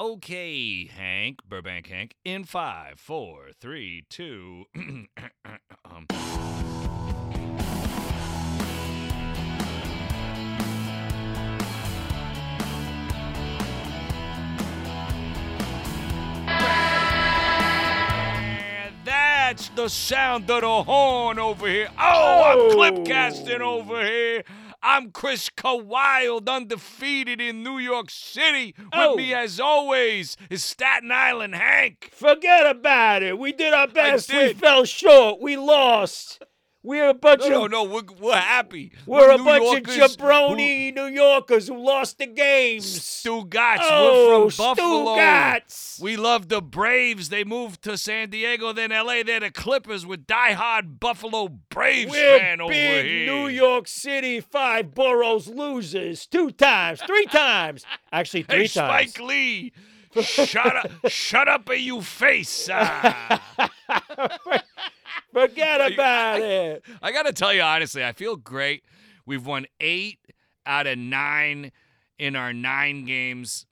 Okay, Hank, Burbank Hank, in five, four, three, two. um, That's the sound of the horn over here. Oh, I'm Oh. clipcasting over here. I'm Chris Wild, undefeated in New York City. With Oh. me, as always, is Staten Island Hank. Forget about it. We did our best. We did. fell short. We lost. We're a bunch No, of no, no, we're, we're happy. we're a New bunch Yorkers of jabroni New Yorkers who lost the Who, games. Stugats. oh, we're from Buffalo. Stugats. We love the Braves. They moved to San Diego, then LA. They're the Clippers with diehard Buffalo Braves We're fan over big here. New York City five boroughs losers. Two times, three times. Actually, three Hey, times. Spike Lee. shut up! Shut up, you face. Ah. Forget about it. I got to tell you honestly, I feel great. We've won eight out of nine in our nine games.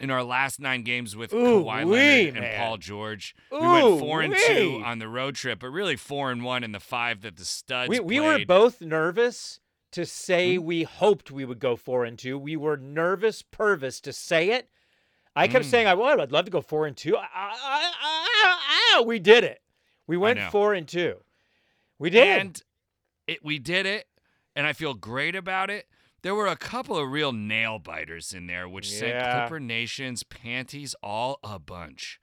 In our last nine games with Ooh, Kawhi wee, Leonard and. Paul George, we went four and two on the road trip, but really four and one in the five that the studs We, we were both nervous to say Hmm? we hoped we would go four and two. We were nervous, pervis to say it. I kept Mm. saying I would. I'd love to go four and two. I, I, I, I, we did it. We went four and two. We did. And it, we did it, and I feel great about it. There were a couple of real nail biters in there, which sent Yeah. Clipper Nation's panties all a bunch.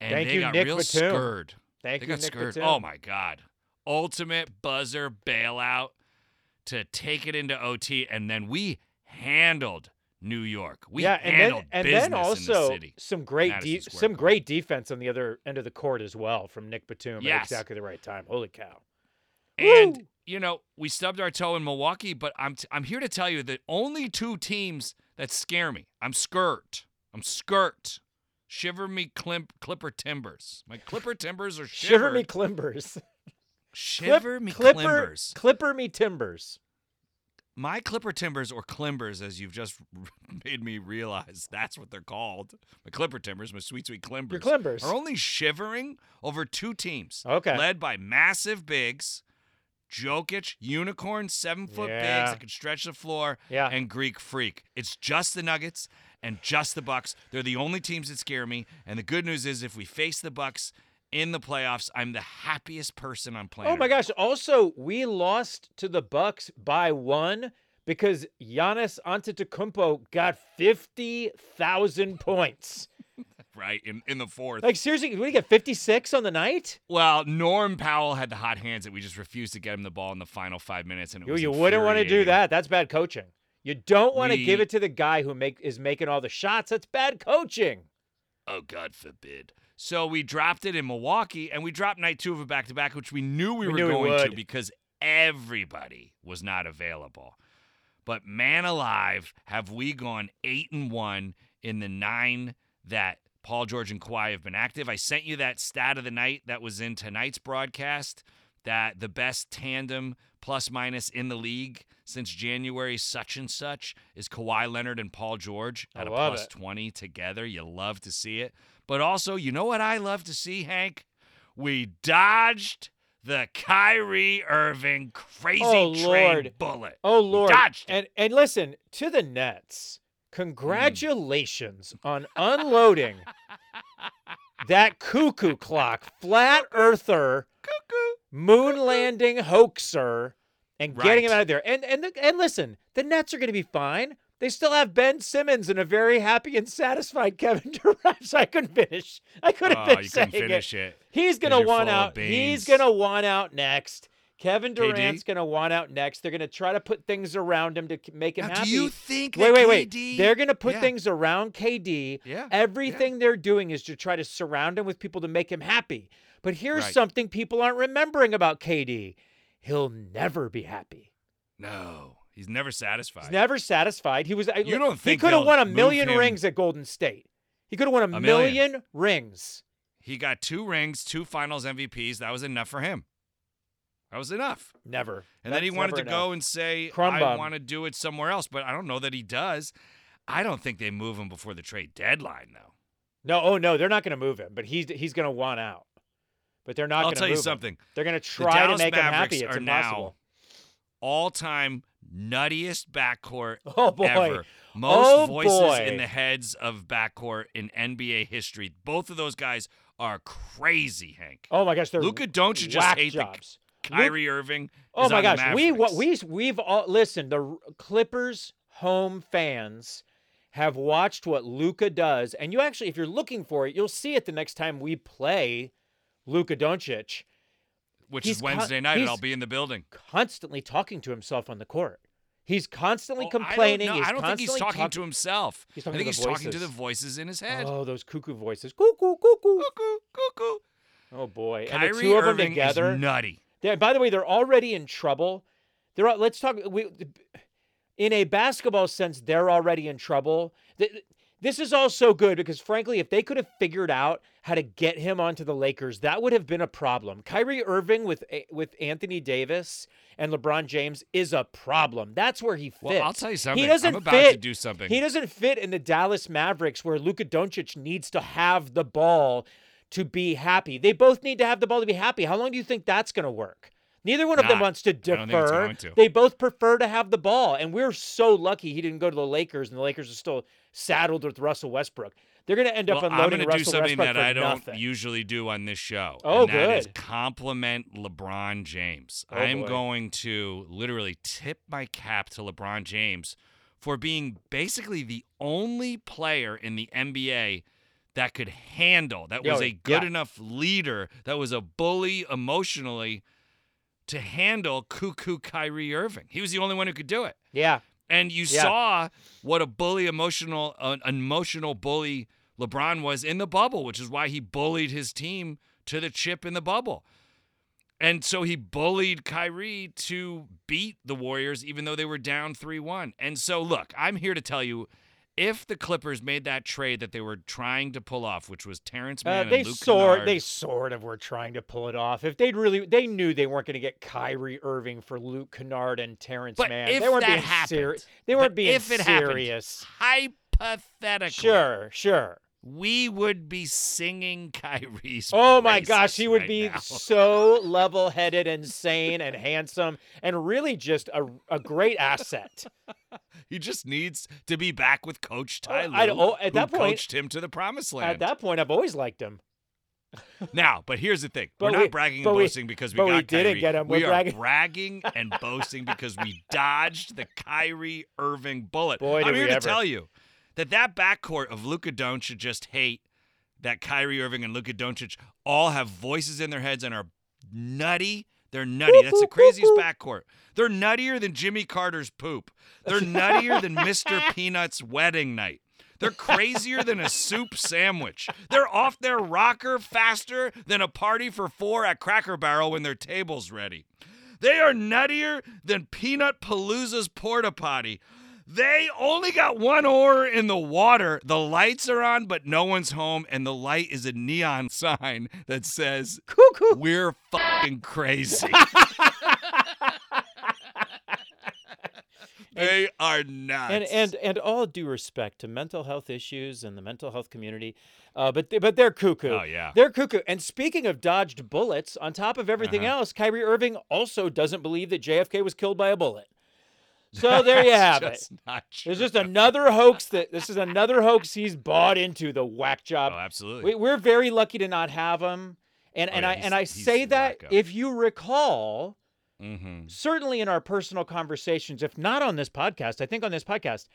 And Thank they you, got Nick real Batum. scared. Thank they you, got Nick scared. Batum. Oh my God. Ultimate buzzer bailout to take it into OT, and then we handled New York. We yeah, and then handled and business then in the also city. some great de- some great defense on the other end of the court as well from Nick Batum at exactly the right time. Holy cow! And Woo! you know, we stubbed our toe in Milwaukee, but I'm t- I'm here to tell you that only two teams that scare me. I'm skirt. I'm skirt. Shiver me climp, Clipper Timbers. My Clipper Timbers are Shiver me climbers. Shiver me Clipper, Climbers. Clipper me timbers. My Clipper Timbers or Climbers, as you've just made me realize, that's what they're called. My Clipper Timbers, my sweet, sweet Climbers. Your climbers. Are only shivering over two teams. Okay. Led by massive bigs, Jokic, unicorn, seven foot bigs Yeah. that can stretch the floor, Yeah. and Greek freak. It's just the Nuggets and just the Bucks. They're the only teams that scare me. And the good news is, if we face the Bucks in the playoffs, I'm the happiest person on planet. Oh my gosh! Also, we lost to the Bucks by one because Giannis Antetokounmpo got fifty thousand points. Right in in the fourth. Like seriously, did we get fifty six on the night? well, Norm Powell had the hot hands that we just refused to get him the ball in the final five minutes, and it You, you wouldn't want to do that. That's bad coaching. You don't want to give it to the guy who make is making all the shots. That's bad coaching. Oh, God forbid. So we dropped it in Milwaukee, and we dropped night two of a back to back, which we knew we, We were knew we going to because everybody was not available. But man alive, have we gone eight and one in the nine that Paul George and Kawhi have been active. I sent you that stat of the night that was in tonight's broadcast that the best tandem plus minus in the league since January such and such is Kawhi Leonard and Paul George at a plus it. 20 together. You love to see it. But also, you know what I love to see, Hank? We dodged the Kyrie Irving crazy Oh, train Lord. bullet. Oh We Lord! dodged it. And and listen to the Nets. Congratulations on unloading that cuckoo clock, flat earther, Cuckoo. moon landing hoaxer, and getting him out of there. And and the, and listen, the Nets are going to be fine. They still have Ben Simmons and a very happy and satisfied Kevin Durant. So I couldn't finish. I couldn't Oh, finish you couldn't finish it. He's 'cause gonna want out. He's gonna want out next. Kevin KD? Durant's going to want out next. They're going to try to put things around him to make him Now, happy. do you think wait, wait, wait. KD They're going to put Yeah. things around KD. Yeah, Everything they're doing is to try to surround him with people to make him happy. But here's Right. something people aren't remembering about KD. He'll never be happy. No, he's never satisfied. He's never satisfied. He was. You don't think he could have won a million him- rings at Golden State? He could have won a, A million. million rings. he got two rings, two Finals MVPs. That was enough for him. That was enough. Never. And then he wanted to go and say, Crumb I want to do it somewhere else, but I don't know that he does. I don't think they move him before the trade deadline, though. No, oh no, they're not going to move him, but he's he's going to want out. But they're not I'll going to tell you him. something. They're going to try to make him happy. It's impossible. all-time nuttiest backcourt Oh boy. ever. Oh, Most Oh, voices in the heads of backcourt in NBA history. Both of those guys are crazy, Hank. Oh my gosh, they're Luka Doncic just whack hate the jobs. Kyrie Irving. Oh my gosh, we what we we've all listen. The Clippers home fans have watched what Luka does, and you actually, if you're looking for it, you'll see it the next time we play Luka Doncic. Which he's is con- Wednesday night, and I'll be in the building. Constantly talking to himself on the court. He's constantly Oh, I don't complaining. He's I don't think he's talking talk- to himself. He's I think to he's the talking to the voices. voices in his head. Oh, those cuckoo voices. Cuckoo, cuckoo. Cuckoo, cuckoo. Oh boy, and Kyrie the two of them Irving together. is nutty. Yeah, by the way, they're already in trouble. They're let's talk. We, in a basketball sense, they're already in trouble. This is all so good because, frankly, if they could have figured out how to get him onto the Lakers, that would have been a problem. Kyrie Irving with eh, with Anthony Davis and LeBron James is a problem. That's where he fits. Well, I'll tell you something. He doesn't I'm about fit. to do something. He doesn't fit in the Dallas Mavericks where Luka Doncic needs to have the ball to be happy. They both need to have the ball to be happy. How long do you think that's going to work? Neither one of them wants to I don't think it's defer. to. They both prefer to have the ball. And we're so lucky he didn't go to the Lakers and the Lakers are still saddled with Russell Westbrook. They're going to end up well, I'm unloading going to do something Westbrook that I don't nothing. usually do on this show. Oh, and that is good. compliment LeBron James. Oh, I am boy. going to literally tip my cap to LeBron James for being basically the only player in the NBA that could handle, that oh, was a good yeah. enough leader, that was a bully emotionally to handle cuckoo Kyrie Irving. He was the only one who could do it. yeah. And you Yeah. saw what a bully, emotional, an emotional bully LeBron was in the bubble, which is why he bullied his team to the chip in the bubble. And so he bullied Kyrie to beat the Warriors, even though they were down 3 1. And so, look, I'm here to tell you if the Clippers made that trade that they were trying to pull off, which was Terance Uh, Mann they and Luke sort Kennard, they sort of were trying to pull it off. If they'd really they knew they weren't going to get Kyrie Irving for Luke Kennard and Terance But Mann. if they weren't that being happened, serious. They weren't being if it happened, hypothetically, Sure, sure. We would be singing Kyrie's. Oh my gosh, he would right be now. so level-headed and sane and handsome and really just a, a great asset. He just needs to be back with Coach Ty Lue, I oh, at who that point- coached him to the promised land. At that point, I've always liked him. now, but here's the thing: we're not bragging and but we- boasting because we but we got didn't Kyrie. get him. We're We are bragging- bragging and boasting because we dodged the Kyrie Irving bullet. Boy, I'm here to ever. tell you that that backcourt of Luka Doncic just hate that Kyrie Irving and Luka Doncic all have voices in their heads and are nutty. They're nutty. That's the craziest backcourt. They're nuttier than Jimmy Carter's poop. They're nuttier than Mr. Peanut's wedding night. They're crazier than a soup sandwich. They're off their rocker faster than a party for four at Cracker Barrel when their table's ready. They are nuttier than Peanut Palooza's porta potty. They only got one oar in the water. The lights are on, but no one's home, and the light is a neon sign that says, Cuckoo. We're fucking crazy. they are nuts. And and and all due respect to mental health issues and the mental health community, uh, but they, but they're cuckoo. Oh, yeah. they're cuckoo. And speaking of dodged bullets, on top of everything Uh-huh. else, Kyrie Irving also doesn't believe that JFK was killed by a bullet. So there you have it. just not There's true. just another hoax that this is another hoax he's bought into. The whack job. Oh, absolutely. We, we're very lucky to not have him. And Oh, and yeah, I and I say that if you recall, mm-hmm. certainly in our personal conversations, if not on this podcast, I think on this podcast,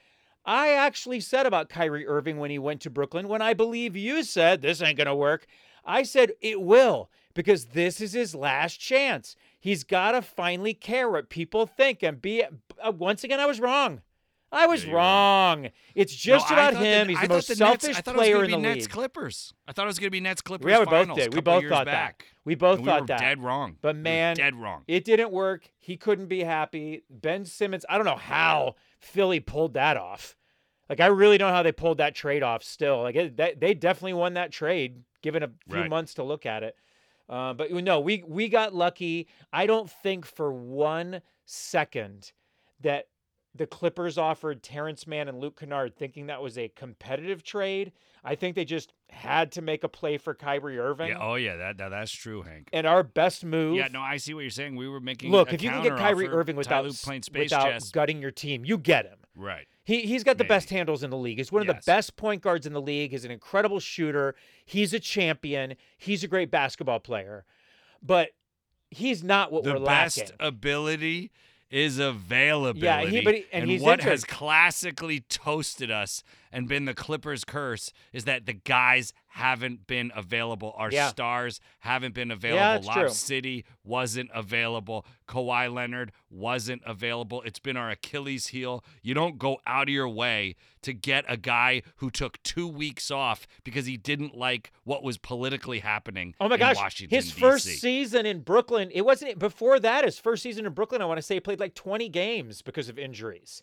I actually said about Kyrie Irving when he went to Brooklyn, when I believe you said this ain't gonna work. I said it will because this is his last chance. He's got to finally care what people think and be. Uh, once again, I was wrong. I was Yeah, wrong. wrong. It's just No, about him. the- He's I the most the selfish I thought it was player in be the Nets league. Clippers. I thought it was going to be Nets Clippers. Yeah, we both did. We both thought back. that. We both And thought we were that. dead wrong. But We man, dead wrong. It didn't work. He couldn't be happy. Ben Simmons, I don't know how Philly pulled that off. Like I really don't know how they pulled that trade off. Still, like it, that, they definitely won that trade, given a few Right. months to look at it. Uh, but no, we we got lucky. I don't think for one second that the Clippers offered Terance Mann and Luke Kennard thinking that was a competitive trade. I think they just had to make a play for Kyrie Irving. Yeah, oh yeah, that, that that's true, Hank. and our best move. Yeah, no, I see what you're saying. We were making Look, if you can get Kyrie. Irving without Ty Lue s- playing space without gutting your team, you get him. right? He he's got the best handles in the league. He's one of Yes. the best point guards in the league. He's an incredible shooter. He's a champion. He's a great basketball player. But he's not what the we're best lacking. ability is availability. but he- and he's what has classically toasted us and been the Clippers' curse is that the guys haven't been available. Our Yeah. stars haven't been available. that's Lob true. City wasn't available. Kawhi Leonard wasn't available. It's been our Achilles heel. You don't go out of your way to get a guy who took two weeks off because he didn't like what was politically happening Oh my in gosh, Washington, his D.C. first season in Brooklyn, it wasn't before that. His first season in Brooklyn, I want to say, he played like 20 games because of injuries.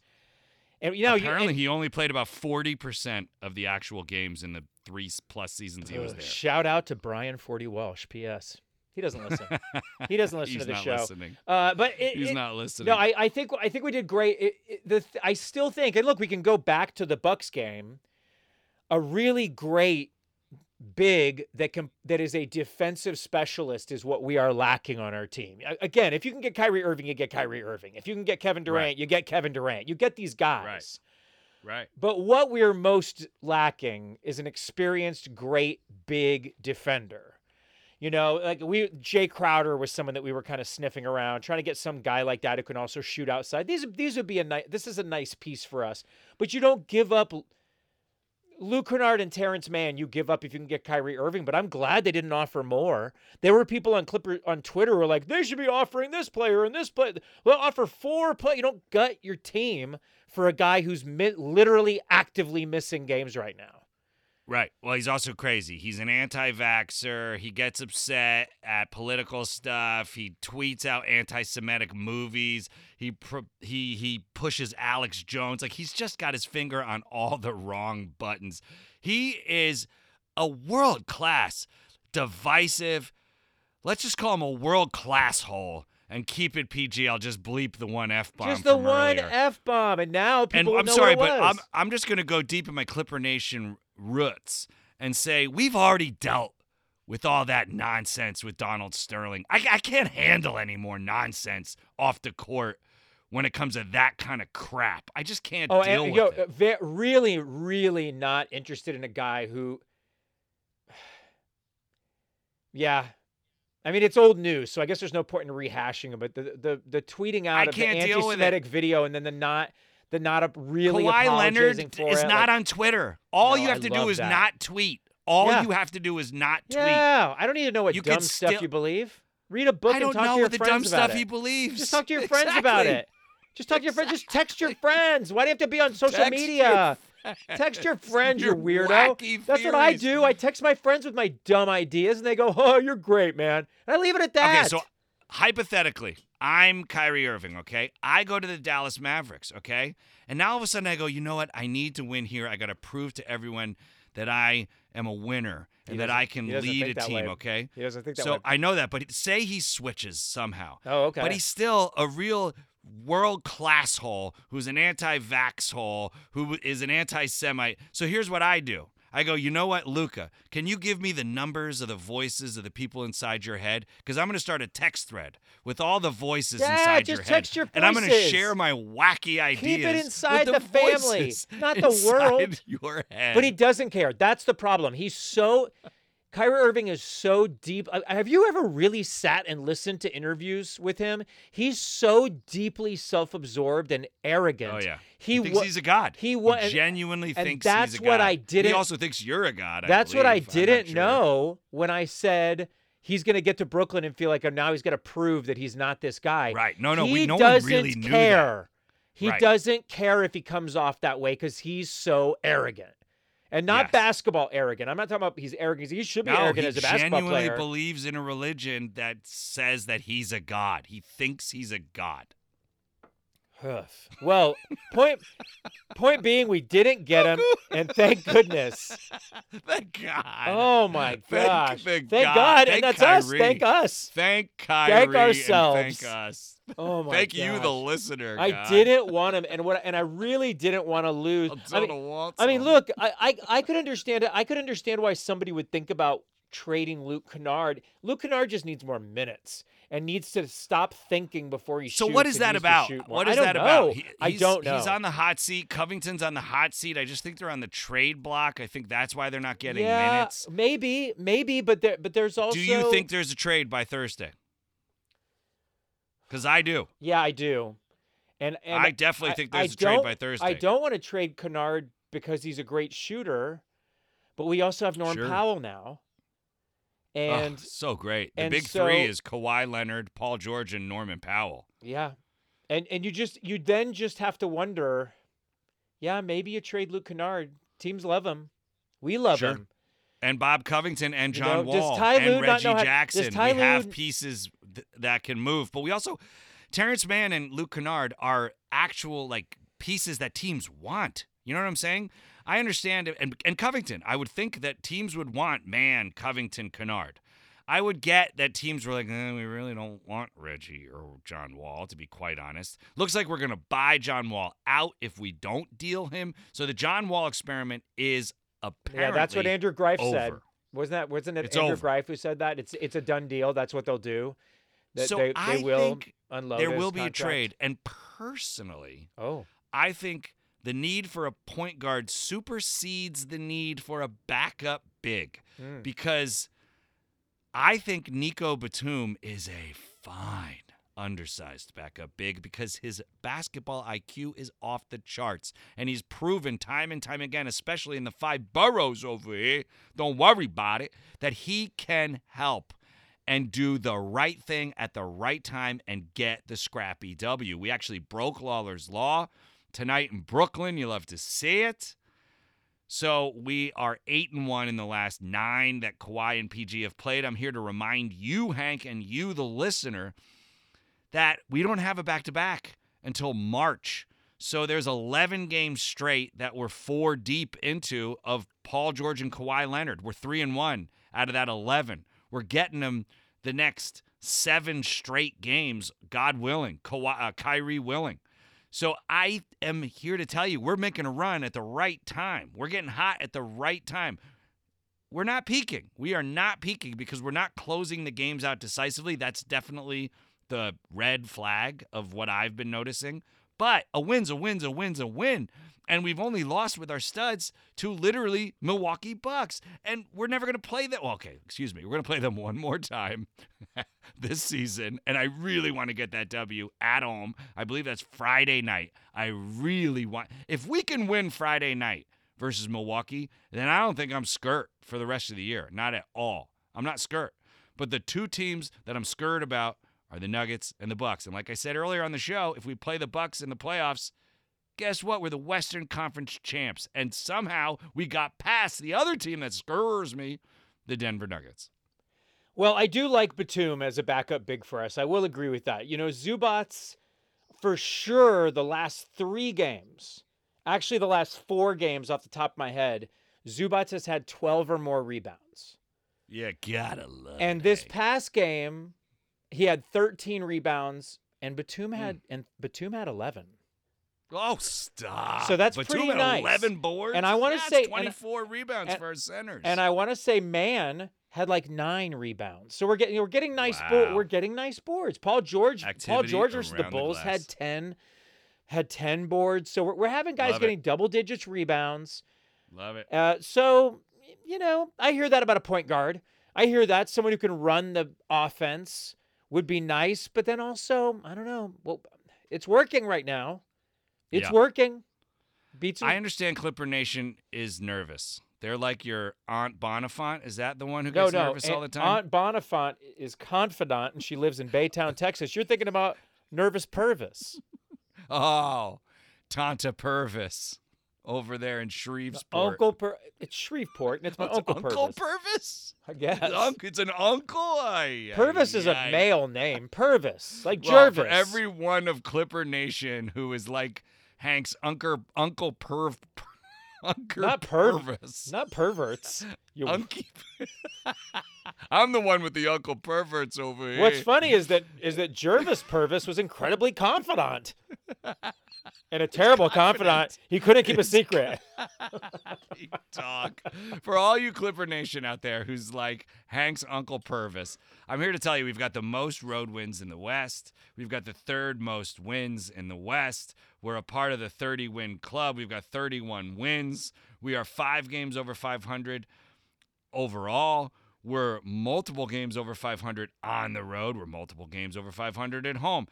And you know, you- Apparently, and- he only played about forty percent of the actual games in the three plus seasons he was there. Shout out to Brian Forty Welsh. P.S. He doesn't listen. he doesn't listen to the show. Uh, but it, He's it- not listening. No, I, I think I think we did great. It, the th- I still think, and look, we can go back to the Bucks game. A really great big that can that is a defensive specialist is what we are lacking on our team. Again, if you can get Kyrie Irving, you get Kyrie Irving. If you can get Kevin Durant, Right. you get Kevin Durant. You get these guys. Right. right. But what we're most lacking is an experienced, great, big defender. You know, like we Jae Crowder was someone that we were kind of sniffing around, trying to get some guy like that who can also shoot outside. These these would be a nice. This is a nice piece for us. But you don't give up. Luke Kennard and Terance Mann, you give up if you can get Kyrie Irving. But I'm glad they didn't offer more. There were people on Clipper on Twitter who were like, they should be offering this player and this player. Well, offer four play. You don't gut your team for a guy who's mi- literally actively missing games right now. Right. Well, he's also crazy. He's an anti-vaxxer. He gets upset at political stuff. He tweets out anti-Semitic movies. He pro- he he pushes Alex Jones. Like he's just got his finger on all the wrong buttons. He is a world-class, divisive. Let's just call him a world-class hole and keep it PG. I'll just bleep the one f bomb. Just the one f bomb, and now And people will I'm sorry, but. I'm I'm just gonna go deep in my Clipper Nation roots and say we've already dealt with all that nonsense with Donald Sterling. I, I can't handle any more nonsense off the court when it comes to that kind of crap. I just can't Oh, deal and, with yo, it. uh, ve- really, really not interested in a guy who. Yeah, I mean it's old news, so I guess there's no point in rehashing it. But the the the tweeting out I of the anti-Semitic video and then the not the not up really Kawhi Leonard is it, not like- on Twitter. All No, you have to do is that. not tweet. All Yeah. you have to do is not tweet. Yeah, I don't need to know what You dumb stuff still- you believe. Read a book I don't and talk know to your the friends dumb about stuff it. he believes. Just talk to your friends about Exactly. it. Just talk to your friends. Just text your friends. Why do you have to be on social Text media? your Text your friends, you Your weirdo. wacky That's what I do. I text my friends with my dumb ideas, and they go, "Oh, you're great, man." And I leave it at that. Okay, so hypothetically, I'm Kyrie Irving, okay? I go to the Dallas Mavericks, okay? And now all of a sudden I go, you know what? I need to win here. I got to prove to everyone that I am a winner and that I can lead a team, way. okay? he doesn't think that So way. I know that, but say he switches somehow. oh, okay. But he's still a real world class hole who's an anti vax hole, who is an anti Semite. So here's what I do. I go, you know what, Luka? Can you give me the numbers of the voices of the people inside your head? Because I'm going to start a text thread with all the voices Yeah, inside just your text head, your and I'm going to share my wacky ideas. Keep it with inside the, the family, not the world. Your head. But he doesn't care. That's the problem. He's so. Kyrie Irving is so deep. uh, Have you ever really sat and listened to interviews with him? He's so deeply self-absorbed and arrogant. Oh yeah, He he thinks wa- he's a god. he wa- and- genuinely and thinks that's he's a what god. I didn't- He also thinks you're a god. I That's what I believe. I'm not didn't sure. know when I said he's going to get to Brooklyn and feel like oh, now he's going to prove that he's not this guy. Right. No, no, he we no doesn't one really care. He Right. doesn't care if he comes off that way because he's so arrogant. And not Yes. basketball arrogant. I'm not talking about he's arrogant. He should be No, arrogant as a basketball player. He genuinely believes in a religion that says that he's a god. He thinks he's a god. Well, point point being, we didn't get him, and thank goodness. Thank God. Oh my god. Thank- gosh! thank thank God. God, Thank and that's us. Thank us. Thank Kyrie. Thank ourselves. Thank us. Oh my god. thank you, the gosh. listener. I didn't want him, and what, and I really didn't want to lose. I mean, I mean, look, I, I I could understand it. I could understand why somebody would think about trading Luke Kennard. Luke Kennard just needs more minutes and needs to stop thinking before he So shoots. So what is that about? What is more. What I don't that know. about? He- I he's- don't know. He's on the hot seat. Covington's on the hot seat. I just think they're on the trade block. I think that's why they're not getting yeah, minutes. maybe, maybe, but there, but there's also. Do you think there's a trade by Thursday? Because I do. Yeah, I do. And, and I definitely think there's a trade by Thursday. I don't want to trade Kennard because he's a great shooter, but we also have Norm Sure. Powell now. Oh, And so great. The and big so- three is Kawhi Leonard, Paul George, and Norman Powell. yeah. And and you just you then just have to wonder, yeah, maybe you trade Luke Kennard. Teams love him. We love Sure. him. And Bob Covington and You John know, does Wall and Lue Reggie know how- Jackson. We have pieces th- that can move, but we also Terance Mann and Luke Kennard are actual like pieces that teams want. You know what I'm saying? I understand, and and Covington. I would think that teams would want Mann, Covington, Kennard. I would get that teams were like, eh, we really don't want Reggie or John Wall, to be quite honest. Looks like we're going to buy John Wall out if we don't deal him. So the John Wall experiment is apparently Yeah, that's what Andrew Greif said. Wasn't that wasn't it It's Andrew over. Greif who said that? It's it's a done deal. That's what they'll do. That so they, they I will think unload there will be a trade. And personally, Oh. I think the need for a point guard supersedes the need for a backup big Mm. because I think Nico Batum is a fine undersized backup big because his basketball IQ is off the charts and he's proven time and time again especially in the five boroughs over here don't worry about it that he can help and do the right thing at the right time and get the scrappy W. We actually broke Lawler's law tonight in Brooklyn. You love to see it. So we are eight and one in the last nine that Kawhi and PG have played. I'm here to remind you, Hank, and you, the listener, that we don't have a back to back until March. So there's 11 games straight that we're four deep into of Paul George and Kawhi Leonard. We're three and one out of that 11. We're getting them the next seven straight games, God willing, Kawhi, uh, Kyrie willing. So I am here to tell you we're making a run at the right time. We're getting hot at the right time. We're not peaking. We are not peaking because we're not closing the games out decisively. That's definitely the red flag of what I've been noticing. But a win's a win's a win's a win. And we've only lost with our studs to literally Milwaukee Bucks. And we're never going to play them. Well, okay, excuse me. We're going to play them one more time this season. And I really want to get that W at home. I believe that's Friday night. I really want. If we can win Friday night versus Milwaukee, then I don't think I'm skirt for the rest of the year. Not at all. I'm not skirt. But the two teams that I'm skirt about are the Nuggets and the Bucks. And like I said earlier on the show, if we play the Bucks in the playoffs, guess what? We're the Western Conference champs. And somehow we got past the other team that scurs me, the Denver Nuggets. Well, I do like Batum as a backup big for us. I will agree with that. You know, Zubac, for sure, the last three games, actually the last four games off the top of my head, Zubac has had 12 or more rebounds. Yeah, gotta love And this past game, he had 13 rebounds, and Batum had hmm. and Batum had 11. Oh, stop. So that's Batum pretty nice. 11 boards. And I wanna That's say- and- 24 rebounds and- for our centers. And I want to say Mann had like nine rebounds. So we're getting we're getting nice bo- Wow. we're getting nice boards. Paul George Paul George versus the around the Bulls had 10 had 10 boards. So we're, we're having guys Love it. getting double digits rebounds. love it. Uh, so you know, I hear that about a point guard. I hear that someone who can run the offense would be nice, but then also, I don't know. Well, it's working right now. It's Yeah. working. Beats I understand Clipper Nation is nervous. They're like your Aunt Bonifant. Is that the one who No, gets no. nervous all the time? Aunt Bonifant is confidant, and she lives in Baytown, Texas. You're thinking about Nervous Purvis. Oh, Tanta Purvis over there in Shreveport. Uncle Pur. It's Shreveport, and it's my It's Uncle, Uncle Purvis. Purvis. I guess. It's, unc- it's an uncle. Purvis is a male name. Purvis, like Well, Jervis. for every one of Clipper Nation who is like Hank's uncle, Uncle Perv, Uncle Not perv- Purvis. not perverts. You- Unky. I'm the one with the Uncle Perverts over here. What's funny is that is that Jervis Purvis was incredibly confidant. And a terrible confidant. He couldn't keep a secret. Dog. For all you Clipper Nation out there who's like Hank's Uncle Purvis, I'm here to tell you we've got the most road wins in the West. We've got the third most wins in the West. We're a part of the 30 win club. We've got 31 wins. We are five games over 500 overall. We're multiple games over 500 on the road. We're multiple games over 500 at home.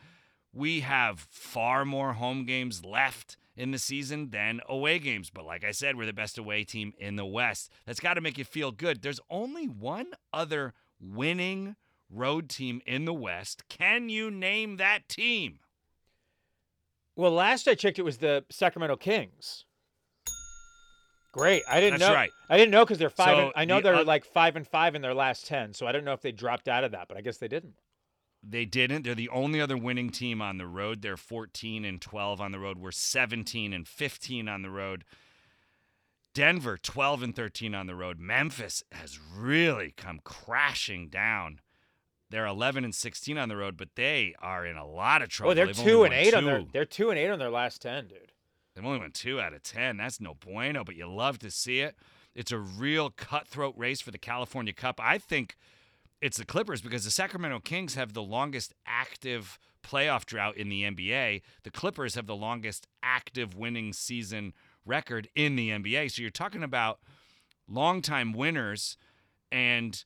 We have far more home games left in the season than away games. But like I said, we're the best away team in the West. That's got to make you feel good. There's only one other winning road team in the West. Can you name that team? Well, last I checked, it was the Sacramento Kings. Great. I didn't That's know. right. I didn't know because they're five. So and, I know the they're oth- like five and five in their last ten. So I don't know if they dropped out of that, but I guess they didn't. They didn't. They're the only other winning team on the road. They're 14 and 12 on the road. We're 17 and 15 on the road. Denver 12 and 13 on the road. Memphis has really come crashing down. They're 11 and 16 on the road, but they are in a lot of trouble. Oh, they're They've two and won eight on their. They're two and eight on their last ten, dude. They've only won two out of 10. That's no bueno, but you love to see it. It's a real cutthroat race for the California Cup. I think it's the Clippers because the Sacramento Kings have the longest active playoff drought in the NBA. The Clippers have the longest active winning season record in the NBA. So you're talking about longtime winners and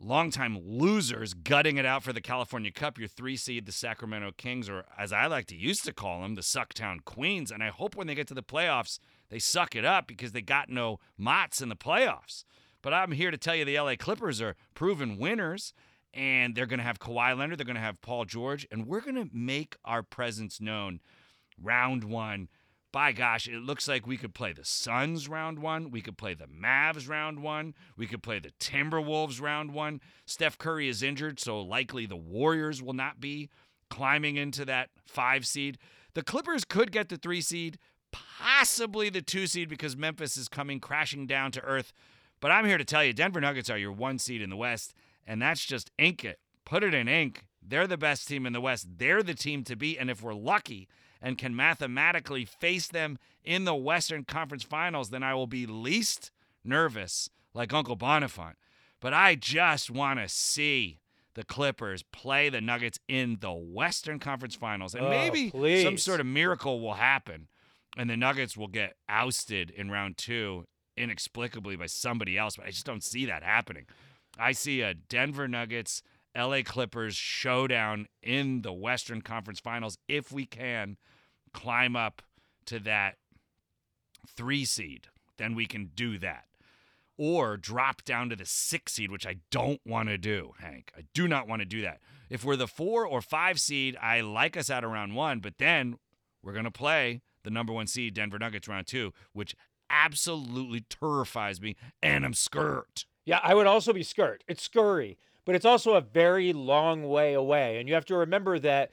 longtime losers gutting it out for the California Cup. Your three seed, the Sacramento Kings, or as I like to used to call them, the Sucktown Queens. And I hope when they get to the playoffs, they suck it up because they got no Mots in the playoffs. But I'm here to tell you the LA Clippers are proven winners, and they're going to have Kawhi Leonard, they're going to have Paul George, and we're going to make our presence known. Round one. By gosh, it looks like we could play the Suns round one. We could play the Mavs round one. We could play the Timberwolves round one. Steph Curry is injured, so likely the Warriors will not be climbing into that five seed. The Clippers could get the three seed, possibly the two seed because Memphis is coming crashing down to earth. But I'm here to tell you, Denver Nuggets are your one seed in the West, and that's just ink it. Put it in ink. They're the best team in the West. They're the team to beat. And if we're lucky and can mathematically face them in the Western Conference Finals, then I will be least nervous like Uncle Bonifant. But I just want to see the Clippers play the Nuggets in the Western Conference Finals. And Oh, maybe some sort of miracle will happen and the Nuggets will get ousted in round two inexplicably by somebody else. But I just don't see that happening. I see a Denver Nuggets, LA Clippers showdown in the Western Conference Finals if we can climb up to that three seed. Then we can do that. Or drop down to the six seed, which I don't want to do, Hank. I do not want to do that. If we're the four or five seed, I like us out of round one, but then we're going to play the number one seed, Denver Nuggets, round two, which absolutely terrifies me, and I'm skirt. Yeah, I would also be skirt. It's scurry, but it's also a very long way away. And you have to remember that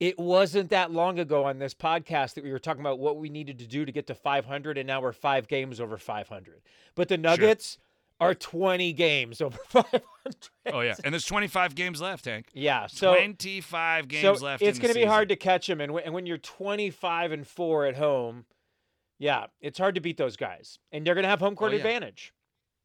it wasn't that long ago on this podcast that we were talking about what we needed to do to get to 500, and now we're five games over 500. But the Nuggets are 20 games over 500. Oh, yeah. And there's 25 games left, Hank. Yeah, so 25 games so left. it's going to be hard to catch them, and when, and when you're 25 and four at home, yeah, it's hard to beat those guys, and they're going to have home oh, court Oh, yeah. advantage. Oh,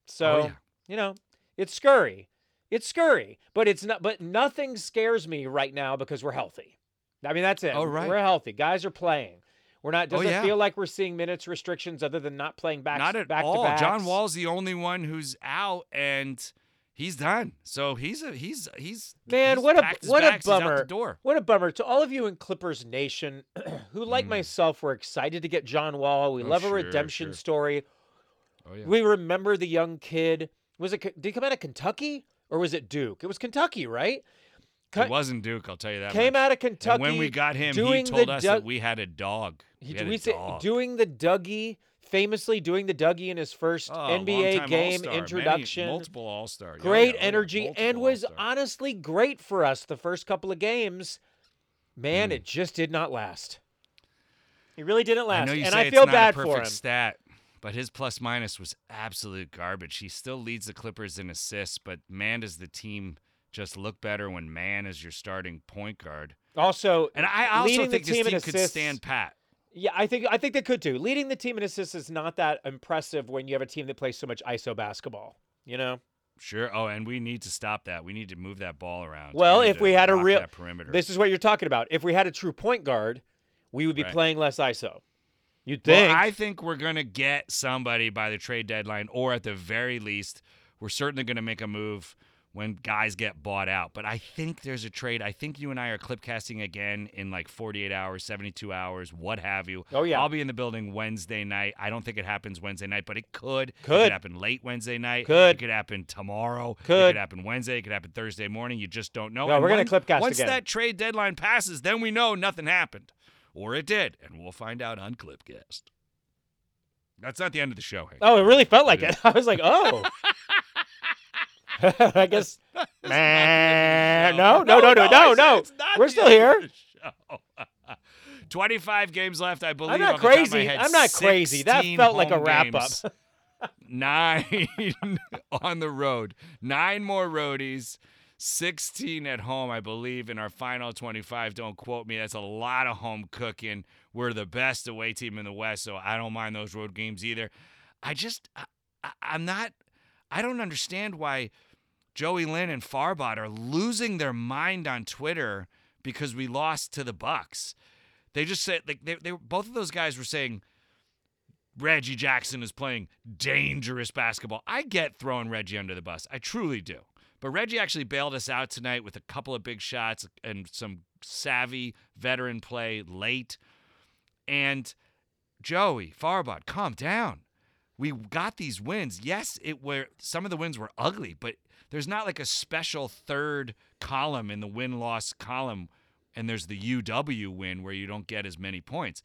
so Oh, yeah. you know, it's scurry, it's scurry, but it's not. But nothing scares me right now because we're healthy. I mean, that's it. Oh, right. We're healthy. Guys are playing. We're not. Oh, Doesn't yeah. feel like we're seeing minutes restrictions other than not playing back. Not at back all. John. Wall's the only one who's out, and he's done. So he's a he's he's Man, he's what a what a bags, he's the bummer! door. What a bummer to all of you in Clippers Nation, who like Mm. myself were excited to get John Wall. We Oh, love a redemption sure. story. Oh yeah. We remember the young kid. Was it? Did he come out of Kentucky or was it Duke? It was Kentucky, right? It wasn't Duke. I'll tell you that. Came much. out of Kentucky. And when we got him, he told us Doug- that we had a dog. He, we had we a say- dog. doing the Dougie, famously doing the Dougie in his first Oh, NBA game All-Star, many- introduction. multiple All Star. great energy and was honestly great for us the first couple of games. Man, Mm. it just did not last. He really didn't I last, you and I feel bad for him. stat, but his plus minus was absolute garbage. He still leads the Clippers in assists, but man, does the team just look better when Mann is your starting point guard. Also, And I also think the this team could stand pat. Yeah, I think I think they could too. Leading the team in assists is not that impressive when you have a team that plays so much ISO basketball. You know. Sure. Oh, and we need to stop that. We need to move that ball around. Well, need if we had a real, perimeter. this is what you're talking about. If we had a true point guard, we would be Right. playing less ISO. You'd think. Well, I think we're going to get somebody by the trade deadline, or at the very least, we're certainly going to make a move when guys get bought out. But I think there's a trade. I think you and I are clip casting again in like 48 hours, 72 hours, what have you. Oh, yeah. I'll be in the building Wednesday night. I don't think it happens Wednesday night, but it could. It Could. could happen late Wednesday night. Could. It could happen tomorrow. Could It Could. could happen Wednesday. It could happen Thursday morning. You just don't know. No, And we're gonna clip cast Once again. that trade deadline passes, then we know nothing happened. Or it did. And we'll find out on Clipcast. That's not the end of the show, Hank. oh, it really felt like Yeah. it. I was like, oh. I guess. This is not the Nah, end of the no, no, no, no, no, no. We're still here. of the show. 25 games left, I believe. I'm not off the top of my crazy. I'm not crazy. That felt like a wrap up. Nine on the road. Nine more roadies. 16 at home, I believe, in our final 25. Don't quote me. That's a lot of home cooking. We're the best away team in the West, so I don't mind those road games either. I just, I, I- I'm not, I don't understand why Joey Lynn and Farbot are losing their mind on Twitter because we lost to the Bucks. They just said like they, they both of those guys were saying Reggie Jackson is playing dangerous basketball. I get throwing Reggie under the bus. I truly do. But Reggie actually bailed us out tonight with a couple of big shots and some savvy veteran play late. And Joey Farbot, calm down. We got these wins. Yes, it were some of the wins were ugly, but there's not like a special third column in the win-loss column and there's the UW win where you don't get as many points.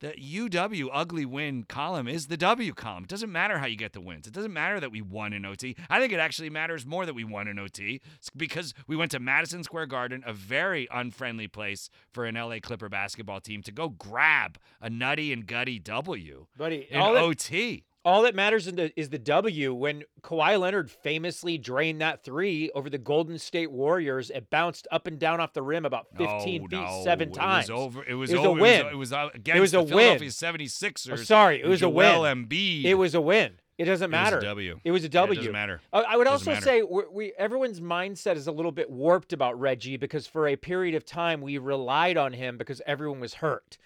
The UW ugly win column is the W column. It doesn't matter how you get the wins. It doesn't matter that we won in OT. I think it actually matters more that we won in OT It's because we went to Madison Square Garden, a very unfriendly place for an LA Clipper basketball team to go grab a nutty and gutty W Buddy, in all that, OT. All that matters in the, is the W. When Kawhi Leonard famously drained that three over the Golden State Warriors, it bounced up and down off the rim about 15 no, feet no, seven it times. Was over, it was It was a win. It was, uh, against was the a win. Philadelphia 76ers. Oh, sorry, it was a win. Embiid. It was a win. It doesn't matter. It was a matter. It was a Yeah, it doesn't matter. I I would also matter. say we we everyone's mindset is a little bit warped about Reggie because for a period of time we relied on him because everyone was hurt.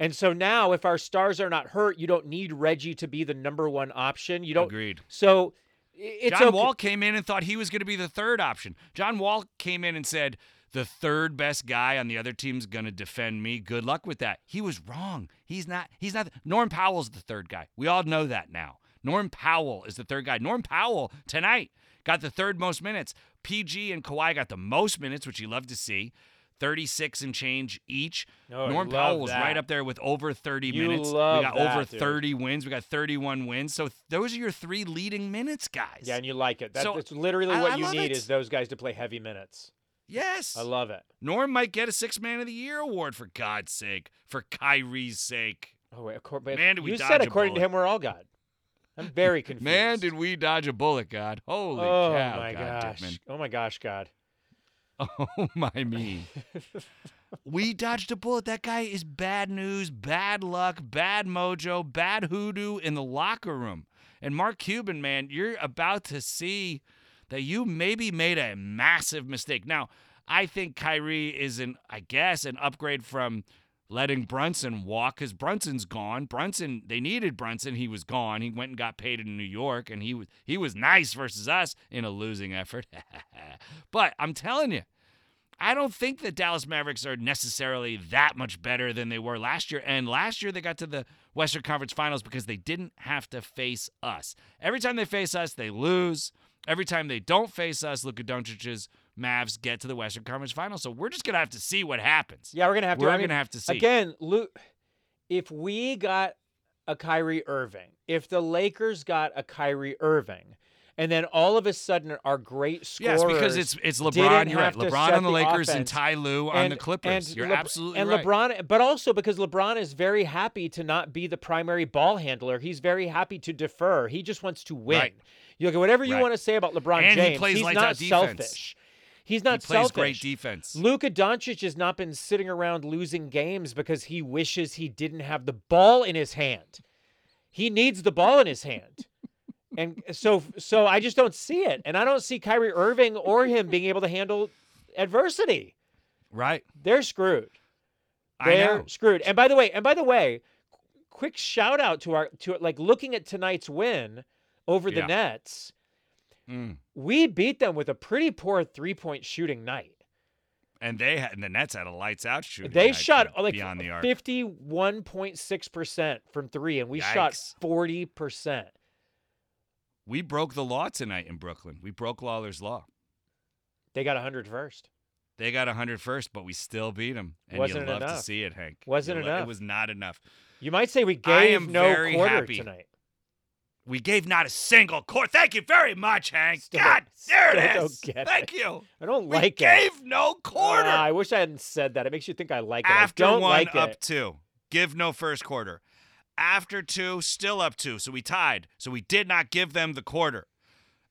And so now if our stars are not hurt, you don't need Reggie to be the number one option. You don't Agreed. So it's John okay. Wall came in and thought he was going to be the third option. John Wall came in and said, the third best guy on the other team's going to defend me. Good luck with that. He was wrong. He's not. He's not. Norm Powell's the third guy. We all know that now. Norm Powell is the third guy. Norm Powell tonight got the third most minutes. PG and Kawhi got the most minutes, which you love to see. 36 and change each. Oh, Norm Powell was that. right up there with over 30 You minutes. we got over that, dude. 30 wins. We got 31 wins. So th- those are your three leading minutes, guys. Yeah, and you like it. That, So, that's literally I- what I you need it. is those guys to play heavy minutes. Yes. I love it. Norm might get a six man of the year award for God's sake, for Kyrie's sake. Oh wait, but Man, did we you dodge said according to him we're all God. I'm very confused. Man, did we dodge a bullet, God. Holy cow. oh cow, my God gosh. Dittman. Oh my gosh, God. Oh my me. we dodged a bullet. That guy is bad news, bad luck, bad mojo, bad hoodoo in the locker room. And Mark Cuban, man, you're about to see that you maybe made a massive mistake. Now, I think Kyrie is an, I guess, an upgrade from letting Brunson walk because Brunson's gone. Brunson, they needed Brunson. He was gone. He went and got paid in New York, and he was he was nice versus us in a losing effort. but I'm telling you, I don't think the Dallas Mavericks are necessarily that much better than they were last year. And last year they got to the Western Conference Finals because they didn't have to face us. Every time they face us, they lose. Every time they don't face us, Luka Doncic's Mavs get to the Western Conference Finals. So we're just gonna have to see what happens. Yeah, we're gonna have to. We're I mean, gonna have to see. Again, Luke, if we got a Kyrie Irving, if the Lakers got a Kyrie Irving, and then all of a sudden our great scorers Yes, because it's it's LeBron. You're right. LeBron on the the Lakers and. Ty Lue on the Clippers. and You're Lebr- absolutely and right. LeBron, but also because LeBron is very happy to not be the primary ball handler. He's very happy to defer. He just wants to win. Right. You look at whatever you Right. want to say about LeBron And he James. plays he's not defense. selfish. He's not he plays selfish. great defense. Luka Doncic has not been sitting around losing games because he wishes he didn't have the ball in his hand. He needs the ball in his hand. And so so I just don't see it. And I don't see Kyrie Irving or him being able to handle adversity. Right. They're screwed. They're know. screwed. And by the way, and by the way, quick shout out to our to like looking at tonight's win over the Yeah. Nets. Mm. We beat them with a pretty poor three-point shooting night. And they had, and the Nets had a lights out shooting. They shot like arc. fifty-one point six percent from three, and we shot forty percent. We broke the law tonight in Brooklyn. We broke Lawler's law. They got hundred first. They got 100 first, but we still beat them. And Wasn't you love enough. to see it, Hank. Wasn't You lo- enough. It was not enough. You might say we gave no very quarter happy. tonight. We gave not a single quarter. Thank you very much, Hank. Still- God, there it get Thank it. you. I don't We like it. We gave no quarter. Ah, I wish I hadn't said that. It makes you think I like it. I After don't one, like up it. two. Give no first quarter. After two, still up two. So we tied. So we did not give them the quarter.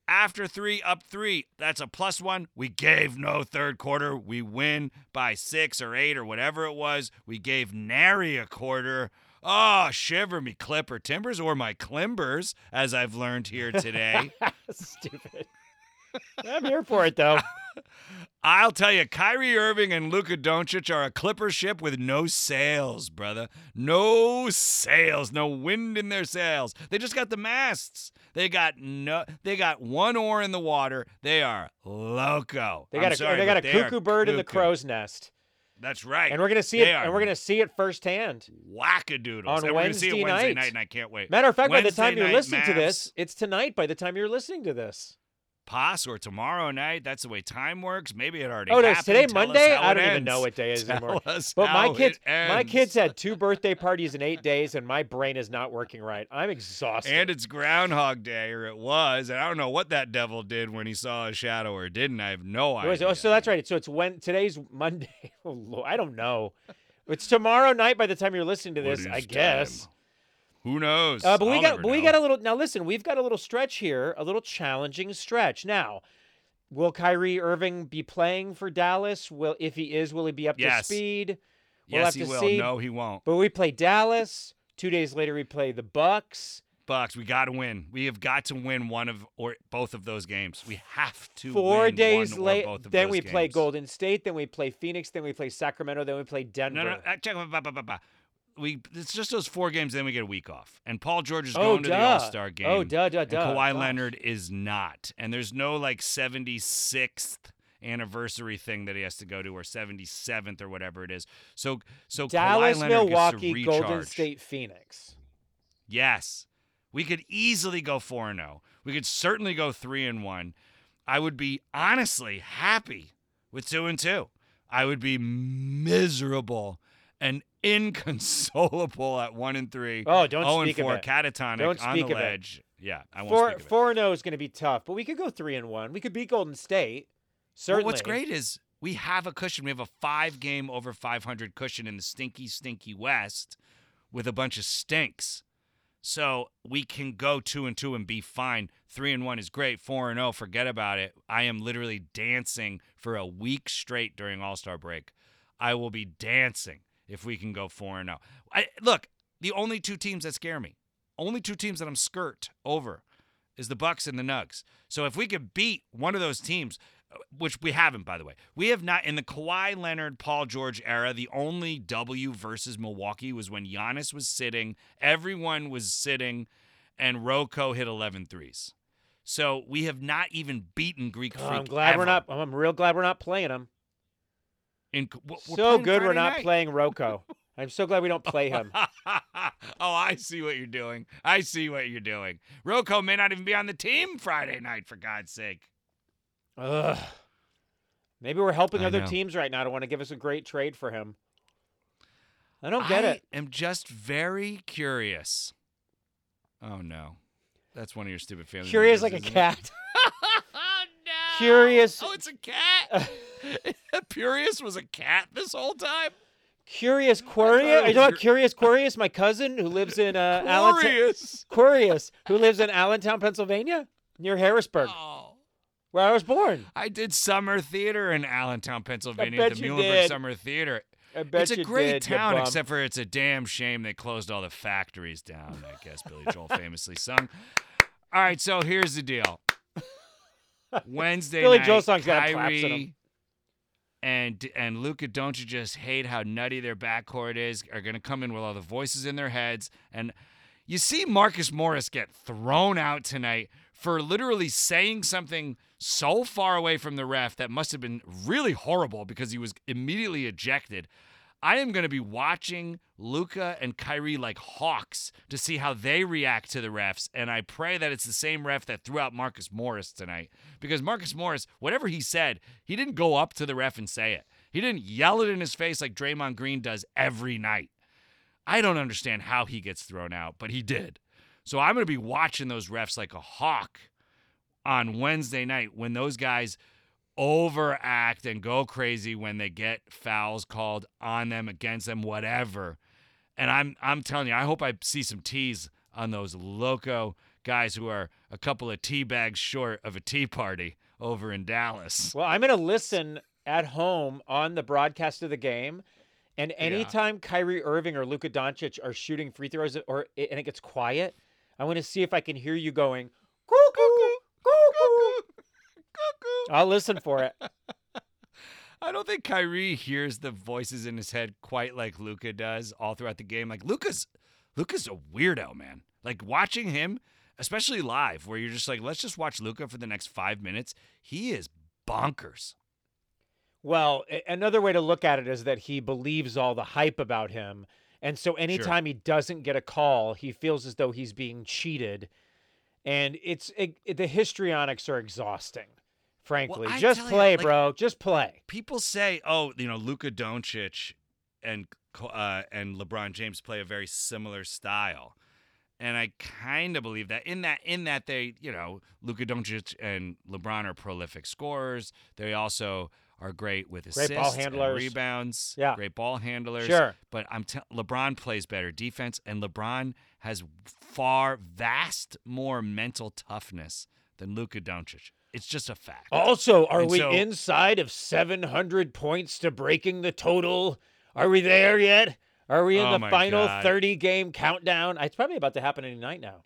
After three, up three. That's a plus one. We gave no third quarter. We win by six or eight or whatever it was. We gave nary a quarter. Oh, shiver me clipper timbers or my climbers, as I've learned here today. Stupid. I'm here for it though. I'll tell you, Kyrie Irving and Luka Doncic are a clipper ship with no sails, brother. No sails, no wind in their sails. They just got the masts. They got no. They got one oar in the water. They are loco. They I'm got a sorry, they got a they cuckoo bird in the crow's nest, That's right. and we're gonna see They it. And we're gonna see it firsthand. wackadoodles. on and we're gonna see it Wednesday Wednesday night. night, and I can't wait. Matter of fact, by the time you're listening to this, it's tonight. By the time you're listening to this, Pass or tomorrow night. That's the way time works. Maybe it already. Happened. Oh, no, happened. today Tell Monday? I don't even know what day it is Tell anymore. But my kids, my kids had two birthday parties in eight days, and my brain is not working right. I'm exhausted. And it's Groundhog Day, or it was. And I don't know what that devil did when he saw a shadow or didn't. I have no It was- oh, idea. oh, so that's right. So it's when today's Monday. Oh, Lord, I don't know. It's tomorrow night by the time you're listening to this, I guess. time? Who knows? Uh, but we I'll got but we got a little now listen, we've got a little stretch here, a little challenging stretch. Now, will Kyrie Irving be playing for Dallas? Will if he is, will he be up Yes. to speed? We'll Yes, have he to will. see. No, he won't. But we play Dallas. Two days later we play the Bucks. Bucks, we got to win. We have got to win one of or both of those games. We have to. Four days later then we play. Golden State, then we play Phoenix, then we play Sacramento, then we play Denver. No, no, uh, We it's just those four games. Then we get a week off. And Paul George is oh, going to the All Star oh, game. Oh, duh, duh, And duh. Kawhi Gosh. Leonard is not. And there's no like 76th anniversary thing that he has to go to or 77th or whatever it is. So so Dallas, Kawhi Milwaukee, gets to Golden. State, Phoenix. Yes. We could easily go 4 and 0. We could certainly go 3 and 1. I would be honestly happy with 2 and 2. I would be miserable and inconsolable at 1 and 3. Oh, don't 0 and speak of it. catatonic Don't on speak the of it. Yeah, I won't Four speak of it. four and zero is going to be tough, but we could go three and one. We could beat Golden State. Certainly. Well, what's great is we have a cushion. We have a five game over 500 cushion in the stinky, stinky West with a bunch of stinks. So we can go two and two and be fine. Three and one is great. Four and zero, forget about it. I am literally dancing for a week straight during All Star break. I will be dancing if we can go four and zero. Look, the only two teams that scare me, only two teams that I'm skirt over, is the Bucks and the Nugs. So if we could beat one of those teams, uh, which we haven't, by the way, we have not in the Kawhi Leonard, Paul George era. The only W versus Milwaukee was when Giannis was sitting, everyone was sitting, and Rocco hit 11 threes. So we have not even beaten Greek Oh, Freak. I'm glad we're not. I'm real glad we're not playing them. In we're so good we're not night. playing Rocco. I'm so glad we don't play him. oh, I see what you're doing. I see what you're doing. Rocco may not even be on the team Friday night, for God's sake. Ugh. Maybe we're helping I other know. teams right now to want to give us a great trade for him. I don't get I it. I am just very curious. Oh no, that's one of your stupid family. Curious like a cat. oh no! Curious- Oh, it's a cat. Curious was a cat this whole time. Curious Quarius? Are you talking about Curious Quarius, my cousin who lives in uh, Allentown? Curious. Quarius, who lives in Allentown, Pennsylvania, near Harrisburg, Oh. where I was born. I did summer theater in Allentown, Pennsylvania, at the Muhlenberg did. Summer Theater. I bet it's a you great did, town, except for it's a damn shame they closed all the factories down. I guess Billy Joel famously sung. All right, so here's the deal. Wednesday Billy night, Joel songs got claps in 'em. Kyrie and and Luka don't you just hate how nutty their backcourt is? Are going to come in with all the voices in their heads, and you see Marcus Morris get thrown out tonight for literally saying something so far away from the ref that must have been really horrible because he was immediately ejected. I am going to be watching Luka and Kyrie like hawks to see how they react to the refs, and I pray that it's the same ref that threw out Marcus Morris tonight. Because Marcus Morris, whatever he said, he didn't go up to the ref and say it. He didn't yell it in his face like Draymond Green does every night. I don't understand how he gets thrown out, but he did. So I'm going to be watching those refs like a hawk on Wednesday night when those guys overact and go crazy when they get fouls called on them, against them, whatever. And I'm I'm telling you, I hope I see some tees on those loco guys who are a couple of tea bags short of a tea party over in Dallas. Well, I'm going to listen at home on the broadcast of the game. And anytime Kyrie Irving or Luka Doncic are shooting free throws or and it gets quiet, I want to see if I can hear you going, cuckoo, cuckoo. I'll listen for it. I don't think Kyrie hears the voices in his head quite like Luka does all throughout the game. Like Luka's Luka's a weirdo, man. Like watching him, especially live, where you're just like, let's just watch Luka for the next five minutes. He is bonkers. Well, another way to look at it is that he believes all the hype about him. And so anytime he doesn't get a call, he feels as though he's being cheated. And it's it, it- the histrionics are exhausting, frankly. I Just play, like- bro. Just play. People say, oh, you know, Luka Doncic and uh, and LeBron James play a very similar style. And I kind of believe that in that in that they, you know, Luka Doncic and LeBron are prolific scorers. They also are great with assists, Great ball and handlers. rebounds, Yeah. great ball handlers. Sure. But I'm t- LeBron plays better defense, and LeBron has far vast more mental toughness than Luka Doncic. It's just a fact. Also, are And we so- inside of 700 points to breaking the total? Are we there yet? Are we in Oh the final God. 30 game countdown? It's probably about to happen any night now.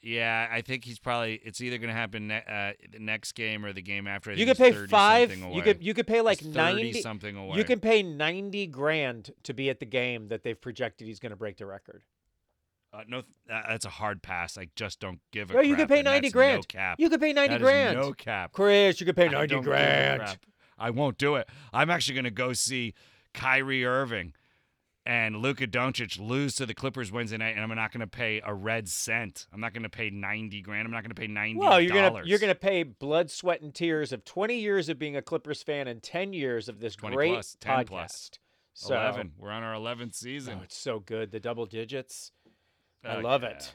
Yeah, I think he's probably. It's either going to happen ne- uh, the next game or the game after. I You could pay five. You could you could pay like 90 something away. You can pay 90 grand to be at the game that they've projected he's going to break the record. Uh, no, that's a hard pass. I just don't give a. Bro, you could pay 90 grand. No cap. You could pay 90 That is grand. no cap. Chris, you could pay I 90 don't give a grand. I won't do it. I'm actually going to go see Kyrie Irving and Luka Doncic lose to the Clippers Wednesday night, and I'm not going to pay a red cent. I'm not going to pay 90 grand. I'm not going to pay 90 Well, you're gonna you're gonna pay blood, sweat, and tears of 20 years of being a Clippers fan and 10 years of this 20 great plus, 10 podcast. plus. So, 11. We're on our 11th season. Oh, it's so good. The double digits. I Oh, love yeah. it.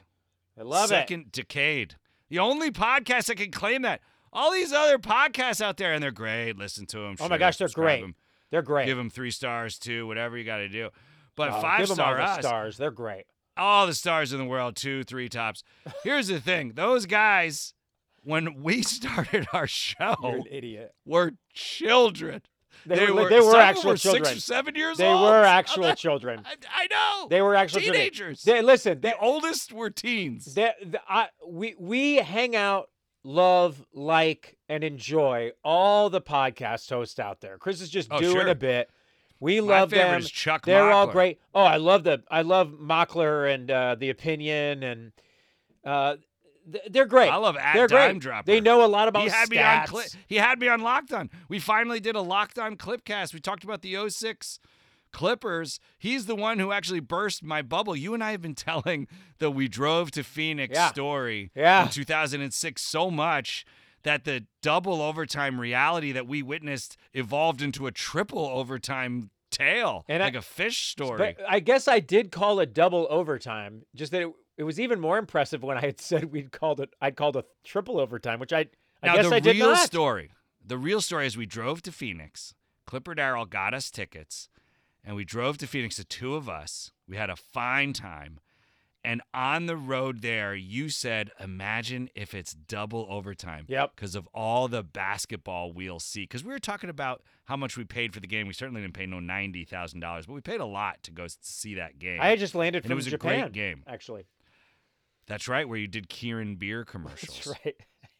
I love Second decade. The only podcast that can claim that. All these other podcasts out there, and they're great. Listen to them. Oh my gosh, they're great. Them. They're great. Give them three stars too. Whatever you got to do. But Oh, five star us, stars. They're great. all the stars in the world, two, three tops. Here's the thing: those guys, when we started our You're show, an idiot. were children. They, were, they were of them actual were children. Six or seven years They old. were actual not- children. I, I know. They were actual children. teenagers. They, listen, they, the oldest were teens. they, the, I, we we hang out, love, like, and enjoy all the podcast hosts out there. Chris is just Oh, doing sure. a bit. We My love them. They're all great. Oh, I love the I love Mockler and uh, the opinion and uh, they're great. I love at they're dime great. dropper. They know a lot about he had stats. me on clip. He had me on locked on. We finally did a locked on clipcast. We talked about the 06 Clippers. He's the one who actually burst my bubble. You and I have been telling the we drove to Phoenix Yeah. story Yeah. in 2006 so much that the double overtime reality that we witnessed evolved into a triple overtime tale, And like a fish story. I guess I did call it double overtime. Just that it, it was even more impressive when I had said we'd called it. I'd called a triple overtime, which I I now guess the I did not. the real story, the real story is we drove to Phoenix. Clipper Darrell got us tickets, and we drove to Phoenix. The two of us. We had a fine time, and on the road there, you said, "Imagine if it's double overtime." Yep. Because of all the basketball we'll see. Because we were talking about how much we paid for the game. We certainly didn't pay no ninety thousand dollars, but we paid a lot to go see that game. I had just landed And it from was a Japan. great game. actually. That's right, where you did Kirin beer commercials That's right.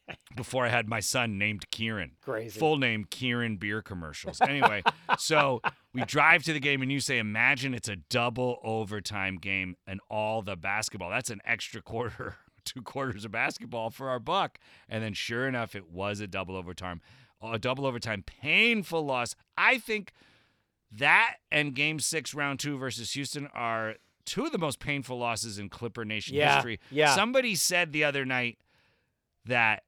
before I had my son named Kieran. Crazy. Full name Kirin beer commercials. Anyway, so we drive to the game and you say, imagine it's a double overtime game and all the basketball. That's an extra quarter, two quarters of basketball for our buck. And then sure enough, it was a double overtime. A double overtime painful loss. I think that and game six, round two versus Houston are two of the most painful losses in Clipper Nation Yeah, history. yeah. Somebody said the other night that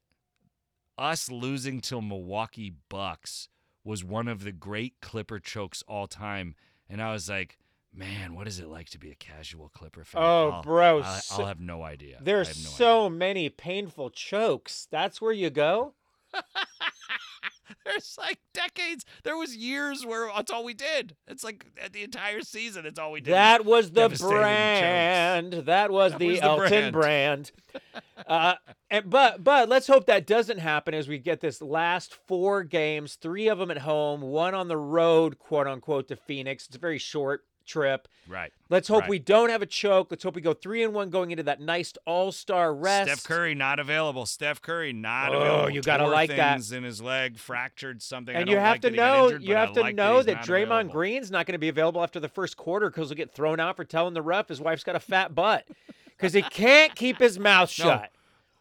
us losing to Milwaukee Bucks was one of the great Clipper chokes all time. And I was like, man, what is it like to be a casual Clipper fan? Oh, I'll- bro, I, so- will have no idea. There's no so many painful chokes. That's where you go. There's like decades. There was years where that's all we did. It's like the entire season. It's all we did. That was the brand. That was That the was Elton Brand. uh, and but but let's hope that doesn't happen as we get this last four games, three of them at home, one on the road, quote unquote, to Phoenix. It's very short trip. right. Let's hope Right. we don't have a choke. Let's hope we go three and one going into that nice All Star rest. Steph Curry not available. Steph Curry not available. Oh, available. you gotta Tore like that. in his leg, fractured something. And you have like to that know, injured, you have to know he's that not Draymond available. Green's not going to be available after the first quarter because he'll get thrown out for telling the ref his wife's got a fat butt because he can't keep his mouth No. shut.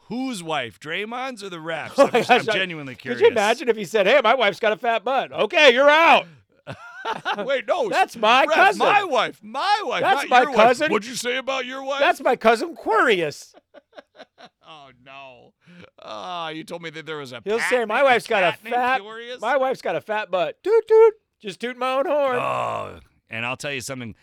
Whose wife, Draymond's or the refs? Oh I'm, just- I'm genuinely curious. Could you imagine if he said, "Hey, my wife's got a fat butt"? Okay, you're out. Wait, no, That's my cousin. My wife, my wife. That's my your wife. cousin. What'd you say about your wife? That's my cousin Quarius. oh no. Oh, you told me that there was a. He'll say, "My wife's got a fat. Curious?" My wife's got a fat butt." Toot toot. Just toot my own horn. Oh, and I'll tell you something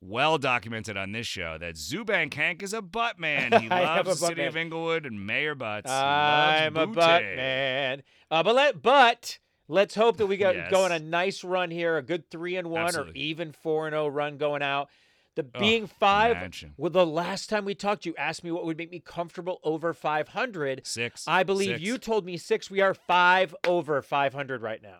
well documented on this show that Zuban Hank is a butt man. He loves the city man. of Inglewood and Mayor Butts. I'm a butt man. Uh, but let but let's hope that we go Yes. go on a nice run here, a good three and one Absolutely. or even four and zero run going out. The being five. imagine. Well, the last time we talked, you asked me what would make me comfortable over 500. Six. I believe Six. you told me six. We are five over 500 right now.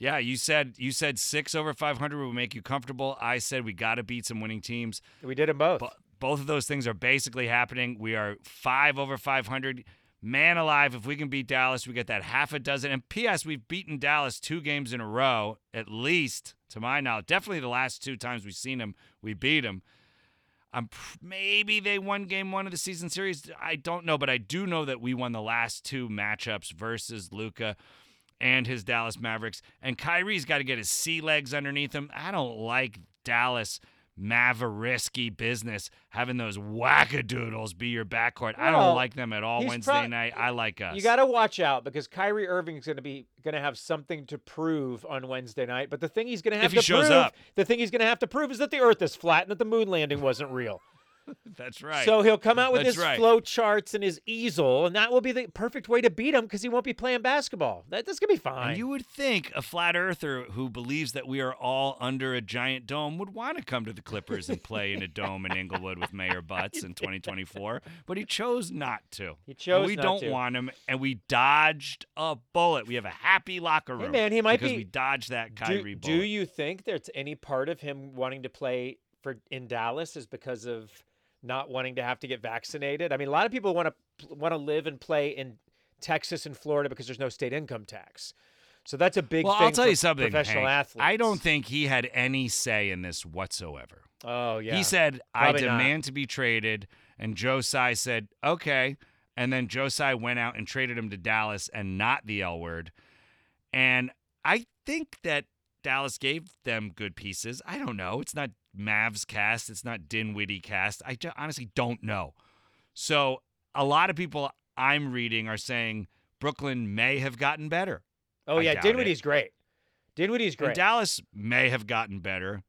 Yeah, you said you said six over five hundred would make you comfortable. I said we got to beat some winning teams. We did them both. But both of those things are basically happening. We are five over 500. Man alive, if we can beat Dallas, we get that half a dozen. And P.S., we've beaten Dallas two games in a row, at least to my knowledge. Definitely the last two times we've seen them, we beat them. I'm maybe they won game one of the season series. I don't know, but I do know that we won the last two matchups versus Luka and his Dallas Mavericks. And Kyrie's got to get his sea legs underneath him. I don't like Dallas Mavericky business having those wackadoodles be your backcourt. I don't like them at all Wednesday prob- night. I like us. You got to watch out because Kyrie Irving's going to be going to have something to prove on Wednesday night. But the thing he's going to have If to prove, up. the thing he's going to have to prove is that the Earth is flat and that the moon landing wasn't real. That's right. So he'll come out with That's his right. flow charts and his easel, and that will be the perfect way to beat him because he won't be playing basketball. That, that's gonna be fine. And you would think a flat earther who believes that we are all under a giant dome would want to come to the Clippers and play in a dome in Inglewood with Mayor Butts in 2024, but he chose not to. He chose And we don't to. want him, and we dodged a bullet. We have a happy locker room. man, he might because be- we dodged that do, Kyrie do bullet. you think there's any part of him wanting to play for in Dallas is because of not wanting to have to get vaccinated? I mean, a lot of people want to want to live and play in Texas and Florida because there's no state income tax. So that's a big well, thing I'll tell for you something, professional Hank. athletes. I don't think he had any say in this whatsoever. Oh yeah. He said, "I Probably not. demand to be traded," and Joe Tsai said, "Okay." And then Joe Tsai went out and traded him to Dallas and not the L word. And I think that Dallas gave them good pieces. I don't know. It's not Mavs cast. It's not Dinwiddie cast. I ju- honestly don't know. So a lot of people I'm reading are saying Brooklyn may have gotten better. Oh I yeah, Dinwiddie's great. Dinwiddie's And great. Dallas may have gotten better.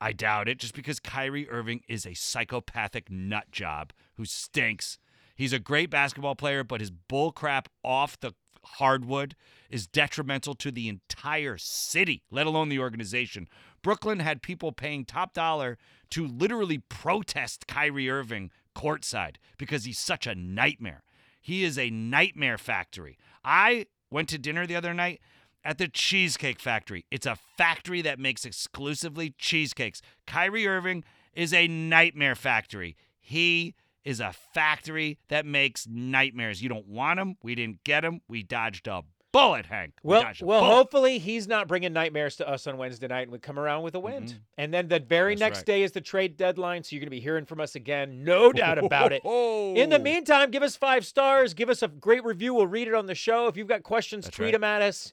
I doubt it, just because Kyrie Irving is a psychopathic nut job who stinks. He's a great basketball player, but his bullcrap off the hardwood is detrimental to the entire city, let alone the organization. Brooklyn had people paying top dollar to literally protest Kyrie Irving courtside because he's such a nightmare. He is a nightmare factory. I went to dinner the other night at the Cheesecake Factory. It's a factory that makes exclusively cheesecakes. Kyrie Irving is a nightmare factory. He is a factory that makes nightmares. You don't want him. We didn't get him. We dodged a bullet, Hank. Well, a well, hopefully he's not bringing nightmares to us on Wednesday night, and we come around with a win. Mhm. And then the very That's next right. day is the trade deadline, so you're going to be hearing from us again, no doubt about it. In the meantime, give us five stars, give us a great review. We'll read it on the show. If you've got questions, That's tweet right. them at us.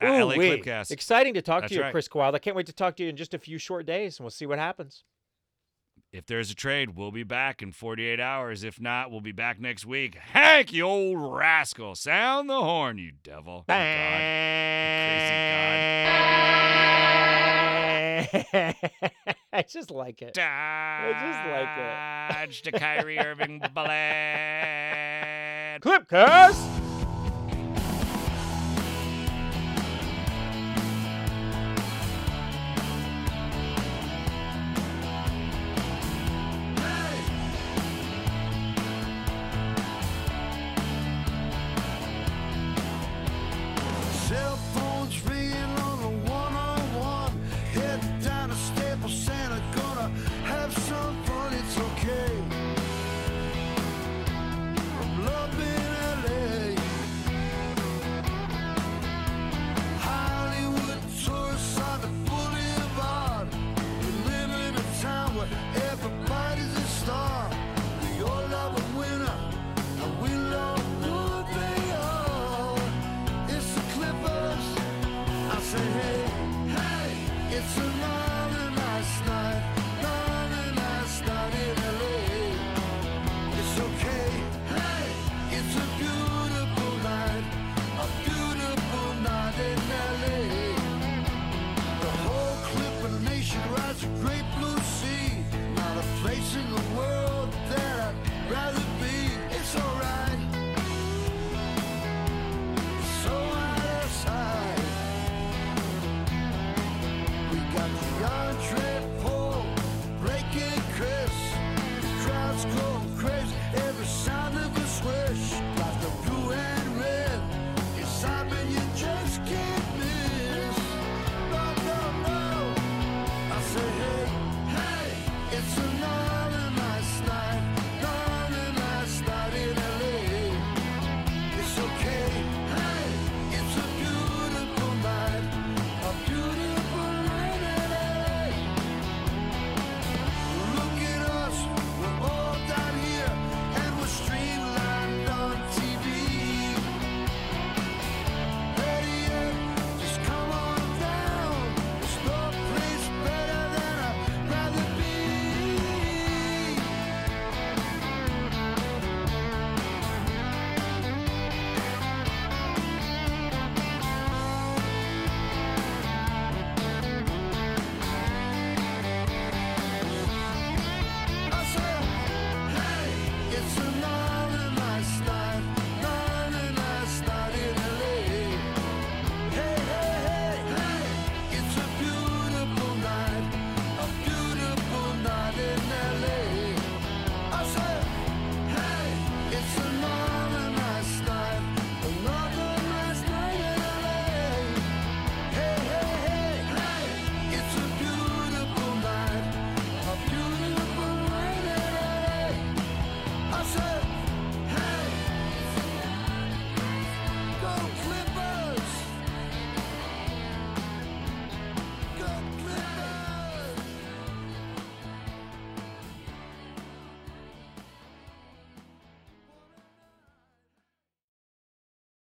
At LA. Clipcast. Exciting to talk That's to you, right. Chris Kowal. I can't wait to talk to you in just a few short days, and we'll see what happens. If there's a trade, we'll be back in 48 hours. If not, we'll be back next week. Hank, you old rascal. Sound the horn, you devil. Oh, you God. I just like it. I just like it. Dodge to Kyrie Irving bullet. Clipcast.